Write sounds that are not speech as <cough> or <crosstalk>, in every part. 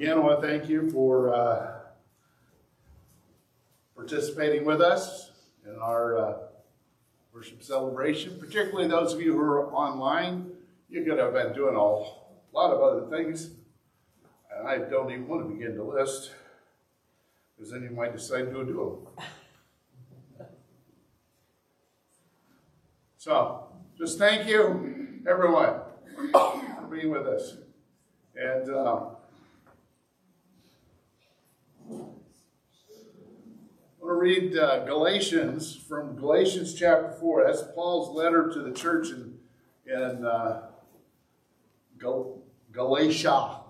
Again, I want to thank you for uh, participating with us in our uh, worship celebration, particularly those of you who are online. You could have been doing a lot of other things, and I don't even want to begin to list, because then you might decide to do them. So, just thank you, everyone, for being with us. And uh, I want to read uh, Galatians from Galatians chapter 4. That's Paul's letter to the church in, in uh, Gal- Galatia.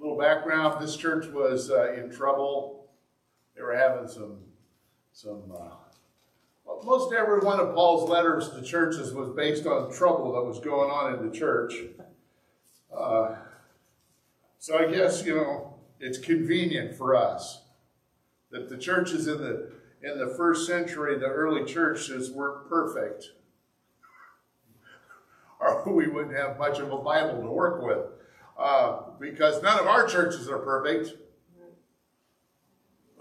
Little background this church was uh, in trouble. They were having some, some uh, most every one of Paul's letters to churches was based on trouble that was going on in the church. Uh, so I guess, you know, it's convenient for us that the churches in the in the first century, the early churches weren't perfect, <laughs> or we wouldn't have much of a Bible to work with, uh, because none of our churches are perfect.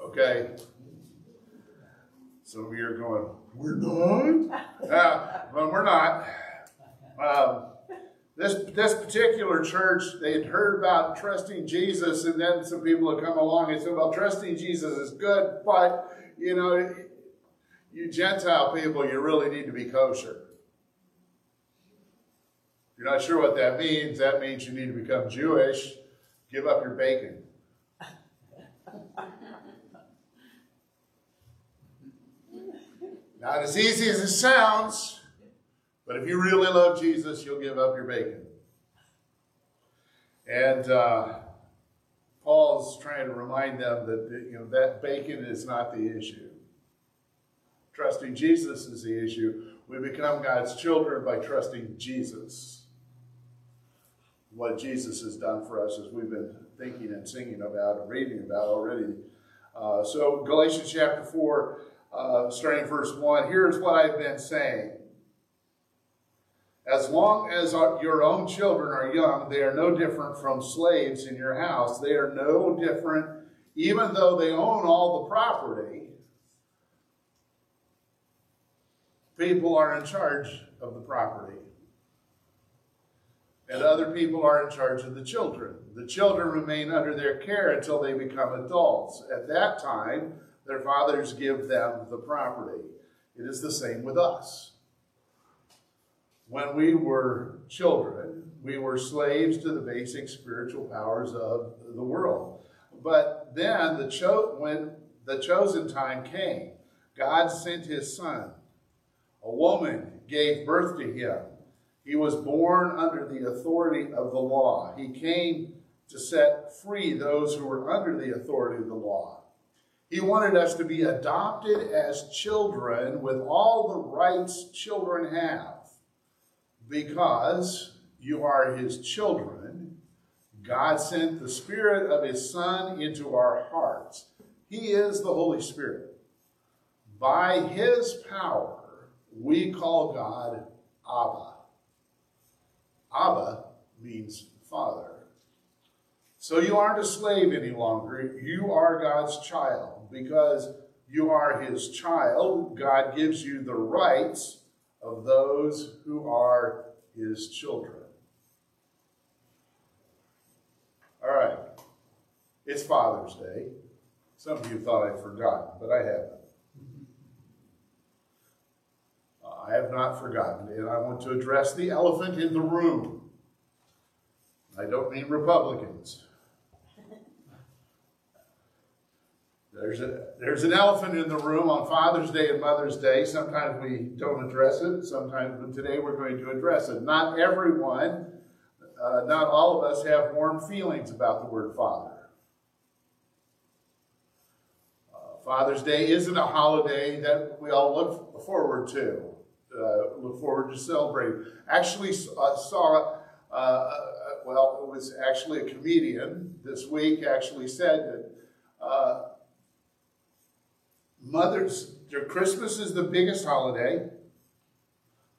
Okay. Some of you are going, we're not? <laughs> uh, well, we're not. Um, this, this particular church, they had heard about trusting Jesus, and then some people had come along and said, well, trusting Jesus is good, but, you know, you Gentile people, you really need to be kosher. If you're not sure what that means, that means you need to become Jewish, give up your bacon. <laughs> Not as easy as it sounds. But if you really love Jesus, you'll give up your bacon. And uh, Paul's trying to remind them that you know that bacon is not the issue. Trusting Jesus is the issue. We become God's children by trusting Jesus. What Jesus has done for us, as we've been thinking and singing about and reading about already. Uh, so Galatians chapter 4, uh, starting verse 1, here's what I've been saying. As long as your own children are young, they are no different from slaves in your house. They are no different, even though they own all the property. People are in charge of the property. And other people are in charge of the children. The children remain under their care until they become adults. At that time, their fathers give them the property. It is the same with us when we were children, we were slaves to the basic spiritual powers of the world. But then the cho- when the chosen time came, God sent his son. A woman gave birth to him. He was born under the authority of the law. He came to set free those who were under the authority of the law. He wanted us to be adopted as children with all the rights children have because you are his children, God sent the Spirit of his Son into our hearts. He is the Holy Spirit. By his power, we call God Abba. Abba means father. So you aren't a slave any longer. You are God's child. Because you are his child, God gives you the rights of those who are his children. All right. It's Father's Day. Some of you thought I'd forgotten, but I haven't. Uh, I have not forgotten, and I want to address the elephant in the room. I don't mean Republicans. There's, a, there's an elephant in the room on Father's Day and Mother's Day. Sometimes we don't address it. Sometimes, but today we're going to address it. Not everyone, uh, not all of us have warm feelings about the word Father. Uh, Father's Day isn't a holiday that we all look forward to, uh, look forward to celebrate. Actually, uh, saw, uh, uh, well, it was actually a comedian this week actually said that Mother's Christmas is the biggest holiday.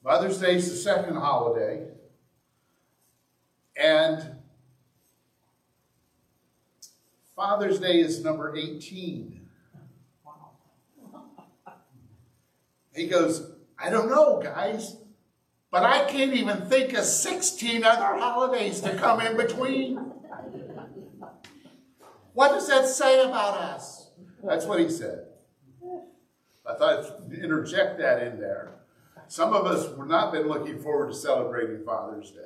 Mother's Day is the second holiday. And Father's Day is number 18. Wow. He goes, I don't know, guys, but I can't even think of 16 other holidays to come in between. What does that say about us? That's what he said. I thought I'd interject that in there. Some of us have not been looking forward to celebrating Father's Day.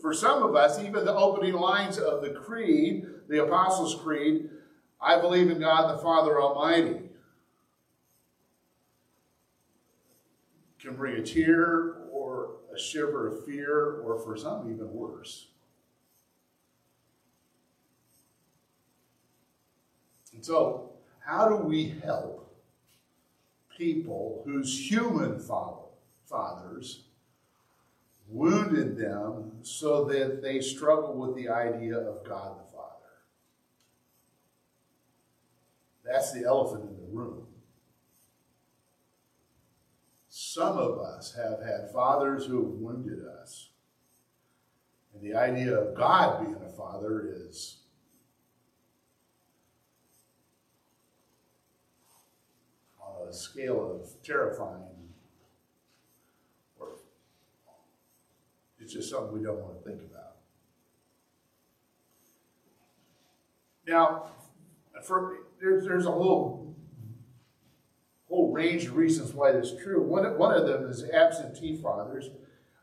For some of us, even the opening lines of the Creed, the Apostles' Creed, I believe in God the Father Almighty, can bring a tear or a shiver of fear, or for some, even worse. And so, how do we help people whose human father, fathers wounded them so that they struggle with the idea of God the Father? That's the elephant in the room. Some of us have had fathers who have wounded us. And the idea of God being a father is on scale of terrifying, or it's just something we don't want to think about. Now, for, there's, there's a whole whole range of reasons why this is true. One, one of them is absentee fathers.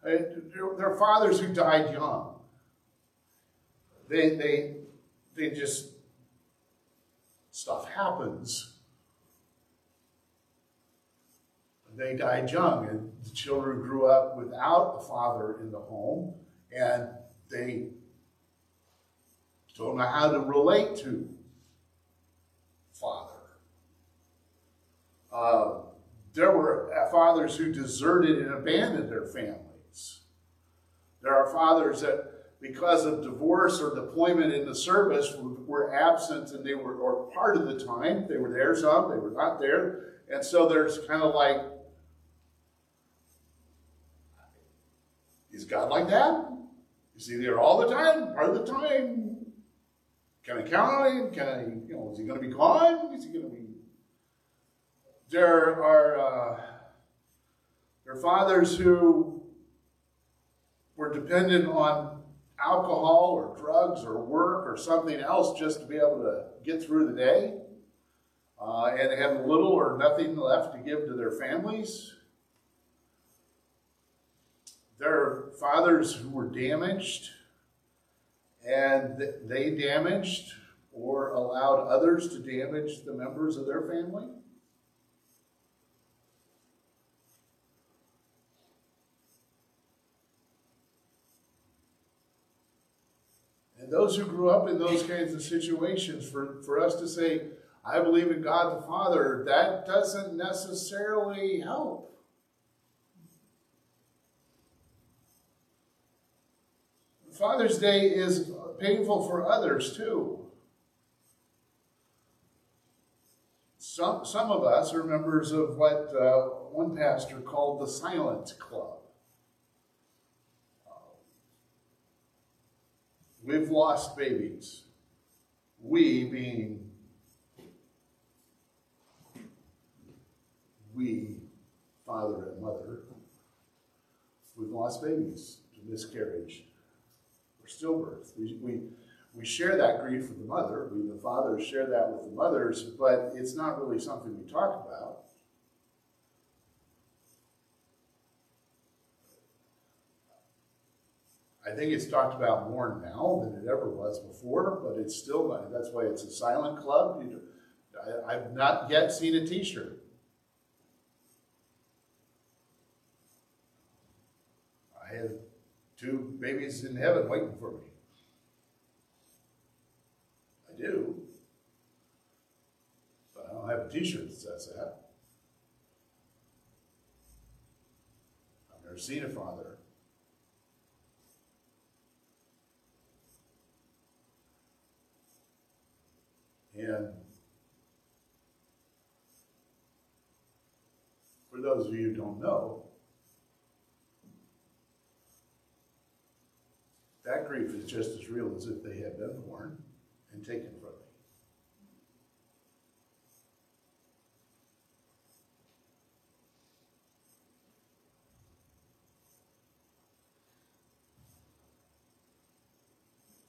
Uh, they're, they're fathers who died young. They, they, they just, stuff happens. They died young, and the children grew up without a father in the home, and they don't know how to relate to father. Uh, there were fathers who deserted and abandoned their families. There are fathers that, because of divorce or deployment in the service, were absent and they were, or part of the time, they were there some, they were not there. And so there's kind of like, is God like that? Is he there all the time? Part of the time? Can I count on him? Can I, you know, is he going to be gone? Is he going to be there are, uh, there are fathers who were dependent on alcohol or drugs or work or something else just to be able to get through the day. Uh, and had little or nothing left to give to their families. There fathers who were damaged and they damaged or allowed others to damage the members of their family. And those who grew up in those kinds of situations, for, for us to say, I believe in God the Father, that doesn't necessarily help. Father's Day is painful for others too. Some, some of us are members of what uh, one pastor called the Silent Club. We've lost babies. We being we, father and mother, we've lost babies to miscarriage stillbirth. We, we, we share that grief with the mother. We, the fathers, share that with the mothers, but it's not really something we talk about. I think it's talked about more now than it ever was before, but it's still, that's why it's a silent club. I, have not yet seen a t-shirt. I have two babies in heaven waiting for me. I do. But I don't have a t-shirt that says that. I've never seen a father And for those of you who don't know, that grief is just as real as if they had been born and taken from me.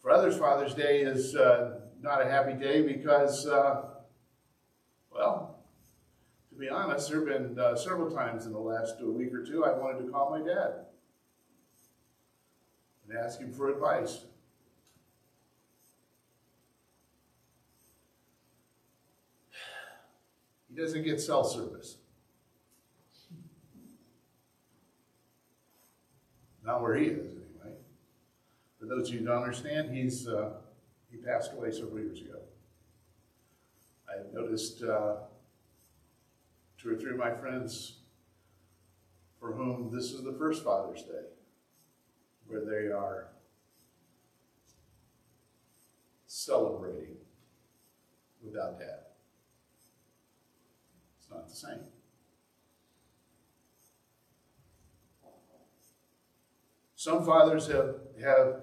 For others, Father's Day is uh, not a happy day because, uh, well, to be honest, there have been uh, several times in the last week or two I wanted to call my dad and ask him for advice. He doesn't get cell service. Not where he is, anyway. For those of you who don't understand, he's uh, he passed away several years ago. I noticed uh, two or three of my friends for whom this is the first Father's Day where they are celebrating without dad. It's not the same. Some fathers have, have,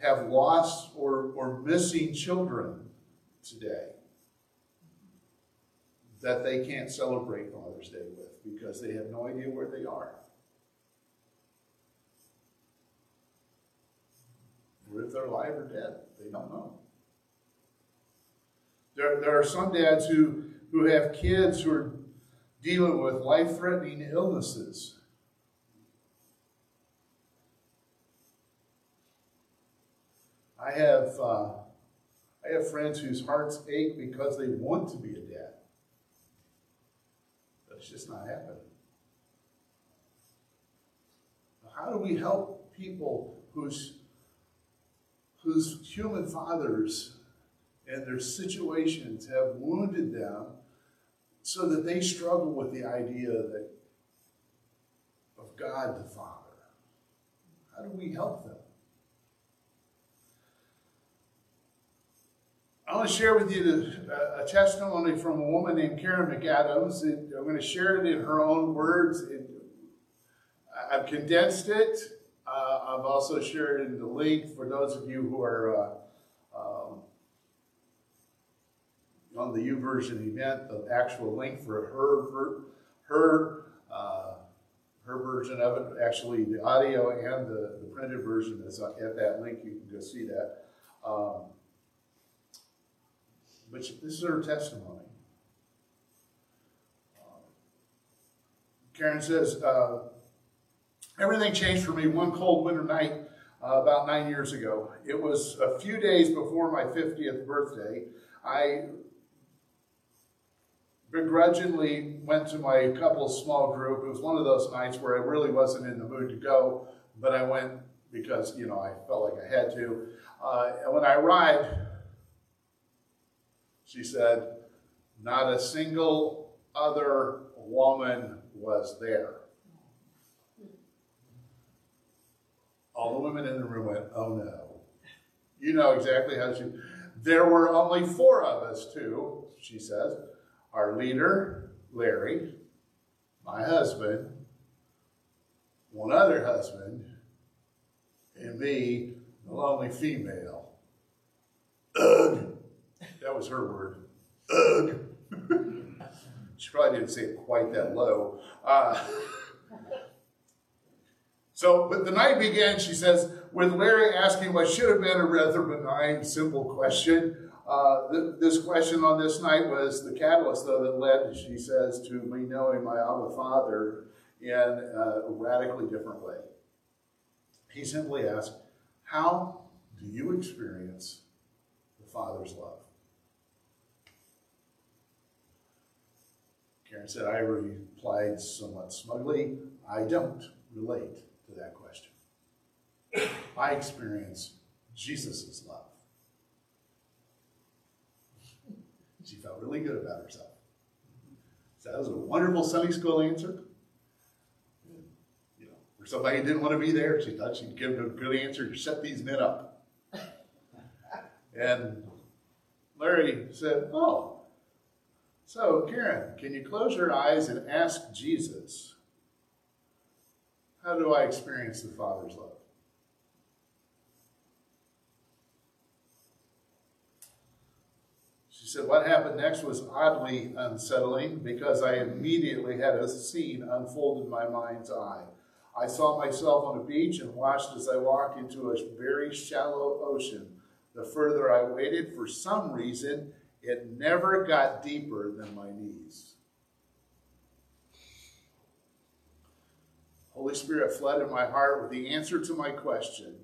have lost or, or missing children today that they can't celebrate Father's Day with because they have no idea where they are. Or if they're alive or dead. They don't know. There, there are some dads who, who have kids who are dealing with life threatening illnesses. I have, uh, I have friends whose hearts ache because they want to be a dad. But it's just not happening. How do we help people whose whose human fathers and their situations have wounded them so that they struggle with the idea that of God the Father. How do we help them? I want to share with you the, a testimony from a woman named Karen McAdams. I'm going to share it in her own words. It, I've condensed it I've also shared in the link for those of you who are uh, um, on the YouVersion event, the actual link for her her uh, her version of it. Actually, the audio and the, the printed version is at that link. You can go see that. Um, but this is her testimony. Um, Karen says, uh, Everything changed for me one cold winter night uh, about nine years ago. It was a few days before my 50th birthday. I begrudgingly went to my couple's small group. It was one of those nights where I really wasn't in the mood to go, but I went because, you know, I felt like I had to. Uh, and when I arrived, she said, not a single other woman was there. All the women in the room went, oh no. You know exactly how she. There were only four of us, too, she says. Our leader, Larry, my husband, one other husband, and me, the lonely female. Ugh. That was her word. Ugh. <laughs> she probably didn't say it quite that low. Uh, <laughs> so, but the night began, she says, with Larry asking what should have been a rather benign, simple question. Uh, th this question on this night was the catalyst, though, that led, she says, to me knowing my Abba Father in a radically different way. He simply asked, How do you experience the Father's love? Karen said, I replied somewhat smugly, I don't relate that question. I experience Jesus' love. She felt really good about herself. So that was a wonderful Sunday school answer. You know, for somebody who didn't want to be there, she thought she'd give a good answer to shut these men up. And Larry said, Oh, so Karen, can you close your eyes and ask Jesus how do I experience the Father's love? She said, What happened next was oddly unsettling because I immediately had a scene unfold in my mind's eye. I saw myself on a beach and watched as I walked into a very shallow ocean. The further I waited, for some reason, it never got deeper than my knees. Holy Spirit flooded my heart with the answer to my question.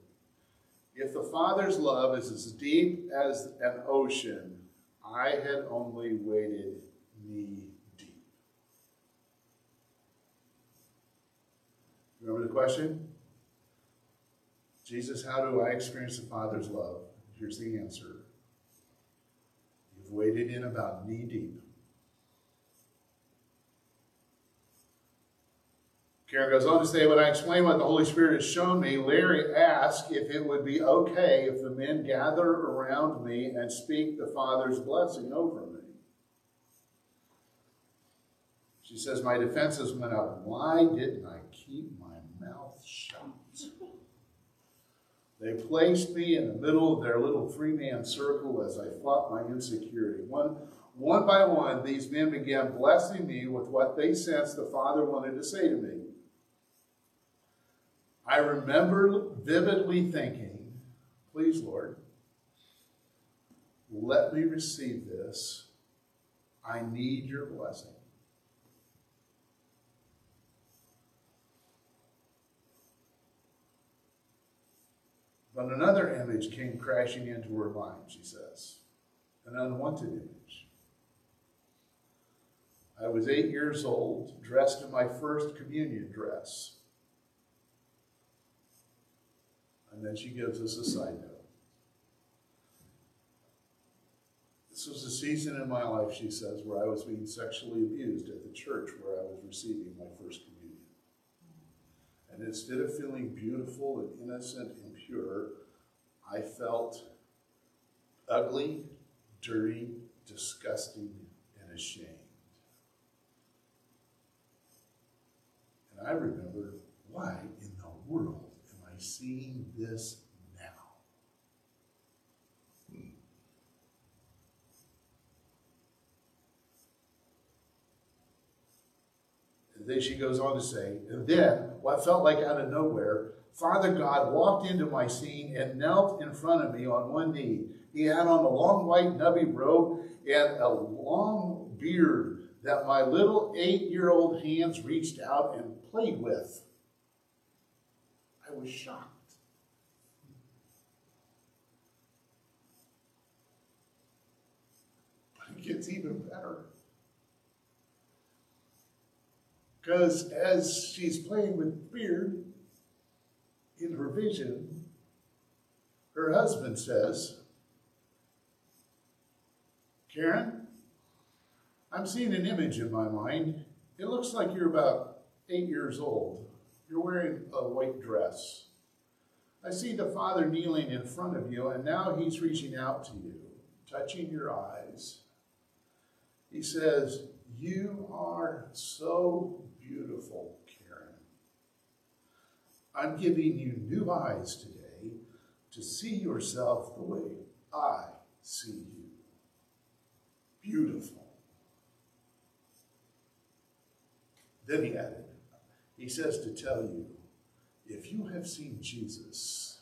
If the Father's love is as deep as an ocean, I had only waded knee deep. Remember the question? Jesus, how do I experience the Father's love? Here's the answer. You've waded in about knee deep. Karen goes on to say, when I explain what the Holy Spirit has shown me, Larry asked if it would be okay if the men gather around me and speak the Father's blessing over me. She says, My defenses went up. Why didn't I keep my mouth shut? They placed me in the middle of their little three man circle as I fought my insecurity. One, one by one, these men began blessing me with what they sensed the Father wanted to say to me. I remember vividly thinking, please, Lord, let me receive this. I need your blessing. But another image came crashing into her mind, she says, an unwanted image. I was eight years old, dressed in my first communion dress. And then she gives us a side note. This was a season in my life, she says, where I was being sexually abused at the church where I was receiving my first communion. And instead of feeling beautiful and innocent and pure, I felt ugly, dirty, disgusting, and ashamed. And I remember, why in the world seeing this now. Hmm. And then she goes on to say, and then what felt like out of nowhere, Father God walked into my scene and knelt in front of me on one knee. He had on a long white nubby robe and a long beard that my little eight year old hands reached out and played with. I was shocked. But it gets even better. Because as she's playing with beard in her vision, her husband says, Karen, I'm seeing an image in my mind. It looks like you're about eight years old. You're wearing a white dress. I see the Father kneeling in front of you, and now he's reaching out to you, touching your eyes. He says, You are so beautiful, Karen. I'm giving you new eyes today to see yourself the way I see you. Beautiful. Then he added, he says to tell you, if you have seen Jesus,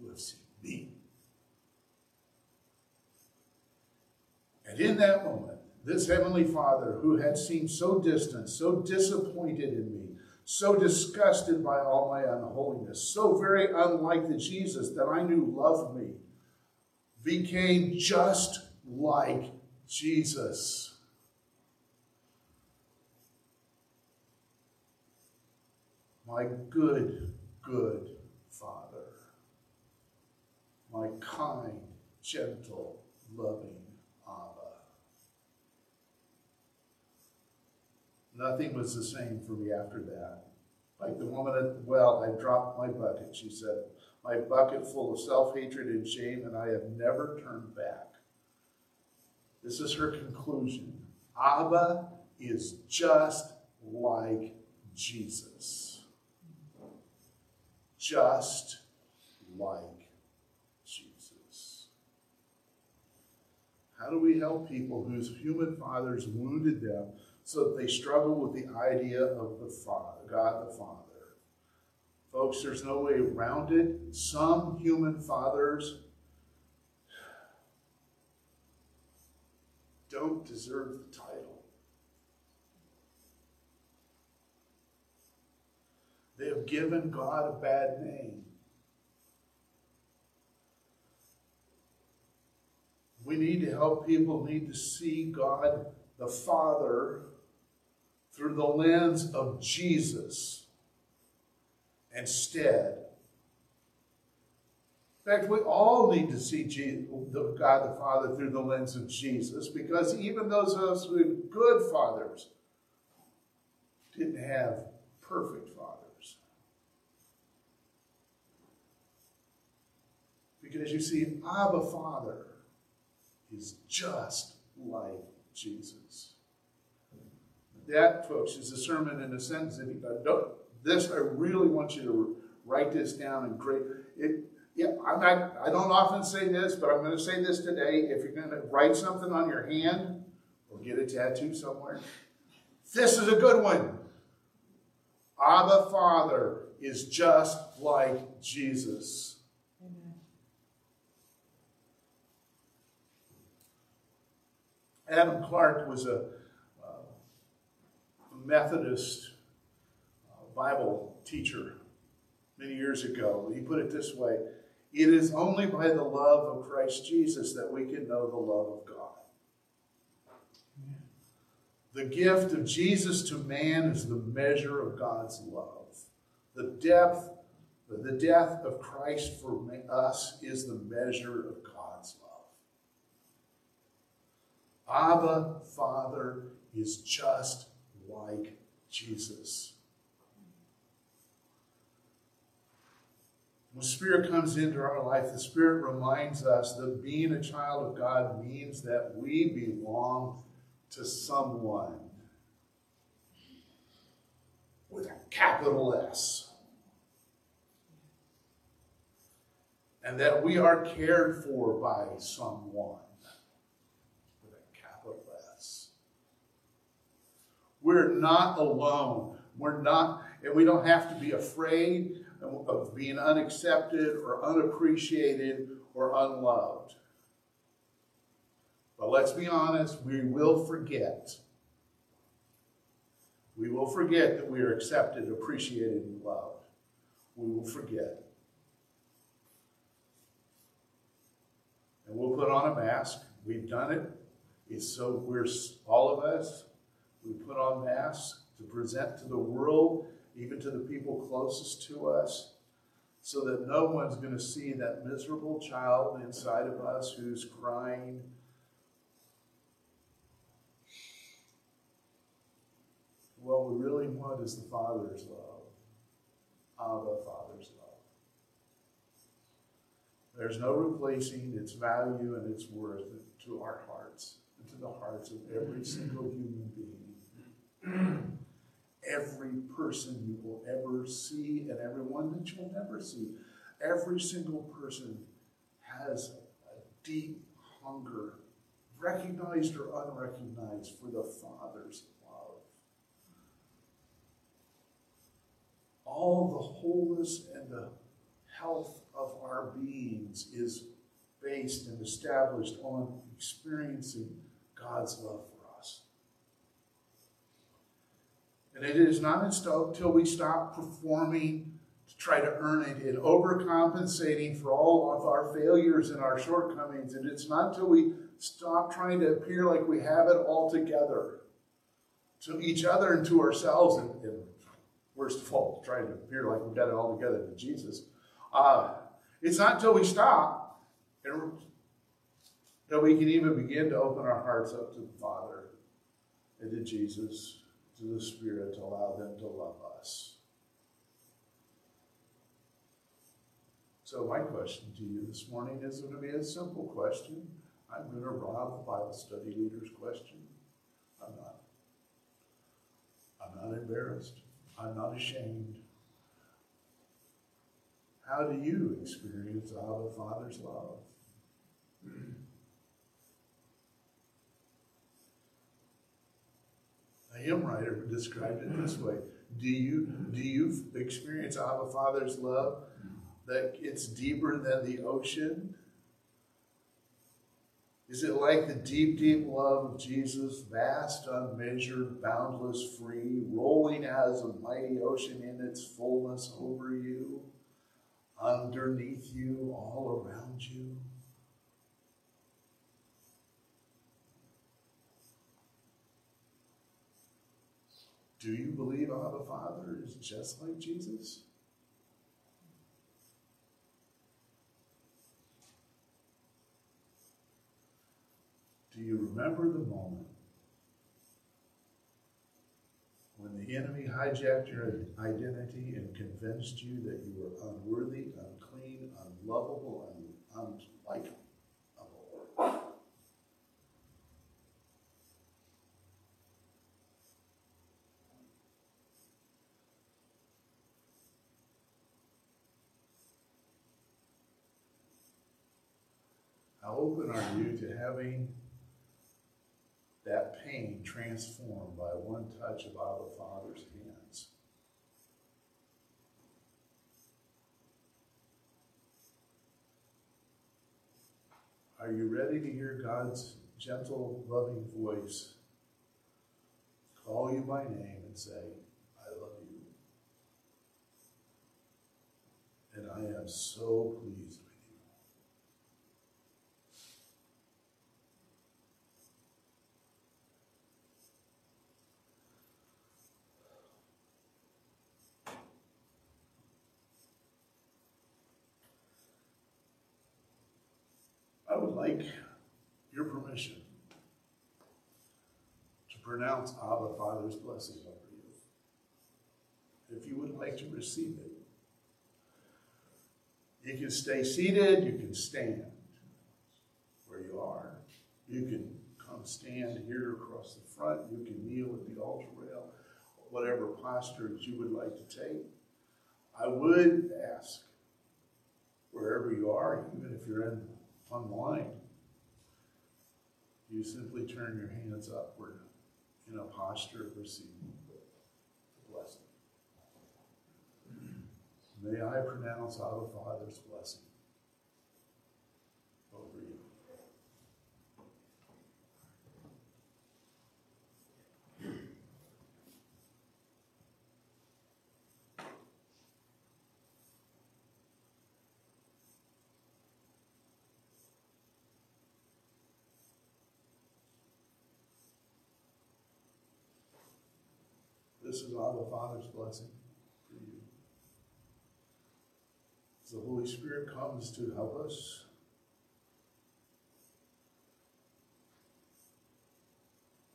you have seen me. And in that moment, this Heavenly Father, who had seemed so distant, so disappointed in me, so disgusted by all my unholiness, so very unlike the Jesus that I knew loved me, became just like Jesus. My good, good Father, my kind, gentle, loving Abba. Nothing was the same for me after that. Like the woman at the well, I dropped my bucket, she said, my bucket full of self hatred and shame, and I have never turned back. This is her conclusion. Abba is just like Jesus just like Jesus. How do we help people whose human fathers wounded them so that they struggle with the idea of the Father, God the Father? Folks, there's no way around it. Some human fathers don't deserve the title. They have given God a bad name. We need to help people need to see God the Father through the lens of Jesus instead. In fact, we all need to see God the Father through the lens of Jesus because even those of us with good fathers didn't have perfect fathers. Because you see, Abba Father is just like Jesus. That, folks, is a sermon in a sentence. If you don't, this, I really want you to write this down and great. It, yeah, I'm not, I don't often say this, but I'm going to say this today. If you're going to write something on your hand or get a tattoo somewhere, this is a good one. Abba Father is just like Jesus. Adam Clarke was a, uh, a Methodist uh, Bible teacher many years ago. He put it this way It is only by the love of Christ Jesus that we can know the love of God. The gift of Jesus to man is the measure of God's love. The depth, the death of Christ for us is the measure of God's love. Abba, Father, is just like Jesus. When Spirit comes into our life, the Spirit reminds us that being a child of God means that we belong to someone with a capital S. And that we are cared for by someone with a capital S. We're not alone. We're not, and we don't have to be afraid of being unaccepted or unappreciated or unloved. But let's be honest, we will forget. We will forget that we are accepted, appreciated, and loved. We will forget. And we'll put on a mask. We've done it. It's so we're all of us. We put on masks to present to the world even to the people closest to us, so that no one's going to see that miserable child inside of us who's crying. What we really want is the Father's love, Abba Father's love. There's no replacing its value and its worth to our hearts, and to the hearts of every single human being <clears throat> every person you will ever see and everyone that you'll never see. Every single person has a deep hunger, recognized or unrecognized, for the Father's love. All the wholeness and the health of our beings is based and established on experiencing God's love And it is not until we stop performing to try to earn it and overcompensating for all of our failures and our shortcomings. And it's not until we stop trying to appear like we have it all together to each other and to ourselves, and, and worst of all, trying to appear like we've got it all together to Jesus. Uh, it's not until we stop that we can even begin to open our hearts up to the Father and to Jesus to the Spirit to allow them to love us. So, my question to you this morning is going to be a simple question. I'm going to rob the Bible study leader's question. I'm not. I'm not embarrassed. I'm not ashamed. How do you experience Abba Father's love? Hymn writer described it this way Do you, do you experience Abba Father's love that it's deeper than the ocean? Is it like the deep, deep love of Jesus, vast, unmeasured, boundless, free, rolling as a mighty ocean in its fullness over you, underneath you, all around you? Do you believe Abba Father is just like Jesus? Do you remember the moment when the enemy hijacked your identity and convinced you that you were unworthy, unclean, unlovable, and unlikable? How open are you to having that pain transformed by one touch of Abba Father's hands. Are you ready to hear God's gentle, loving voice call you by name and say, I love you? And I am so pleased like your permission to pronounce Abba Father's blessing over you. If you would like to receive it, you can stay seated, you can stand where you are. You can come stand here across the front, you can kneel at the altar rail, whatever posture you would like to take. I would ask, wherever you are, even if you're in online, you simply turn your hands upward in a posture of receiving the blessing. May I pronounce Abba Father's blessing over you. This is Abba Father's blessing for you. As the Holy Spirit comes to help us,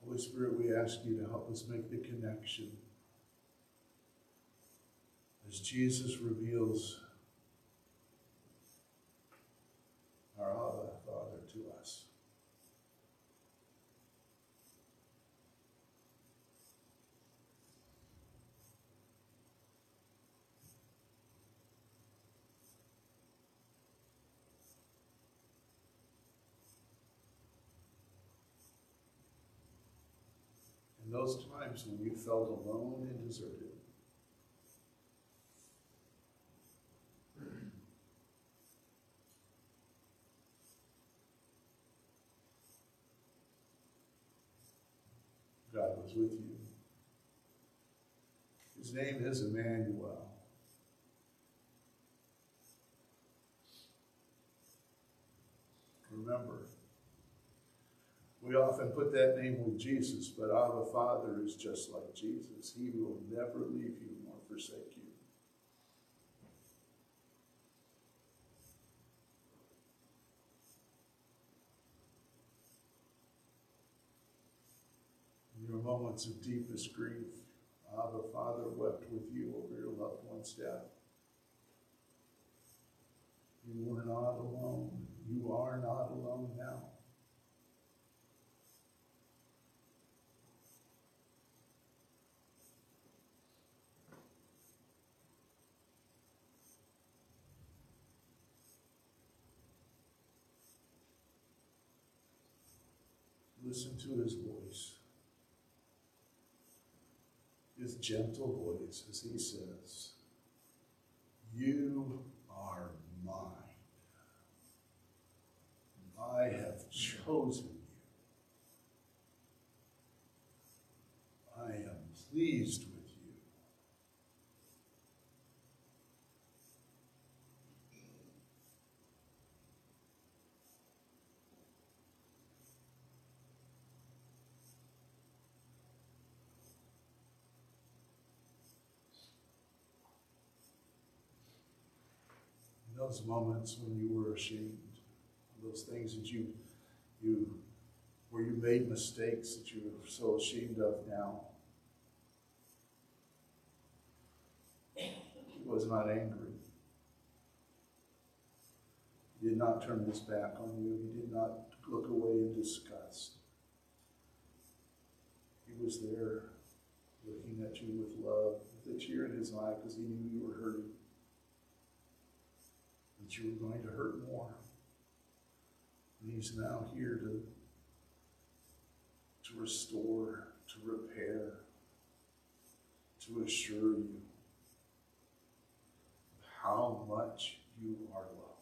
Holy Spirit, we ask you to help us make the connection as Jesus reveals our Abba Father to us. Those times when you felt alone and deserted. God was with you. His name is Emmanuel. Remember, often put that name with Jesus, but our Father is just like Jesus. He will never leave you nor forsake you. In your moments of deepest grief, Abba Father wept with you over your loved one's death. You were not alone. You are not alone now. Listen to his voice. his gentle voice as he says, You are mine. I have chosen you. I am pleased those moments when you were ashamed, those things that you, you, where you made mistakes that you were so ashamed of now. He was not angry. He did not turn his back on you. He did not look away in disgust. He was there looking at you with love, with a tear in his eye because he knew you were hurting you were going to hurt more. And he's now here to, to restore, to repair, to assure you how much you are loved.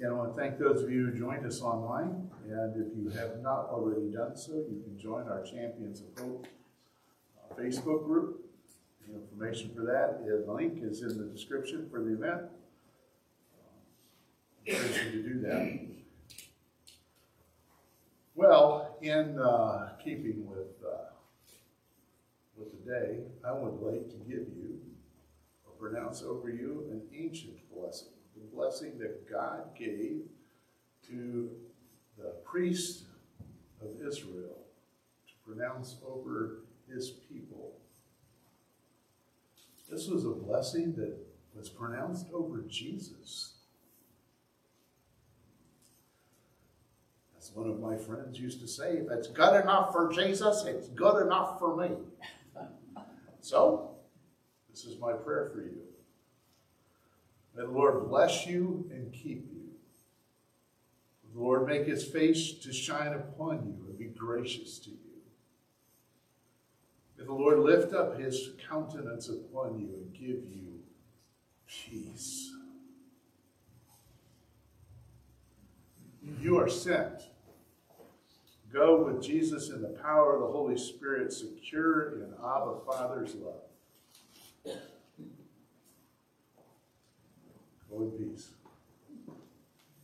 Again, I want to thank those of you who joined us online. And if you have not already done so, you can join our Champions of Hope uh, Facebook group. The information for that the link is in the description for the event. I encourage you to do that. Well, in uh, keeping with, uh, with the day, I would like to give you or pronounce over you an ancient blessing blessing that God gave to the priest of Israel to pronounce over his people. This was a blessing that was pronounced over Jesus. As one of my friends used to say, if it's good enough for Jesus, it's good enough for me. so, this is my prayer for you. May the Lord bless you and keep you. The Lord make his face to shine upon you and be gracious to you. May the Lord lift up his countenance upon you and give you peace. You are sent. Go with Jesus in the power of the Holy Spirit, secure in Abba Father's love. Peace.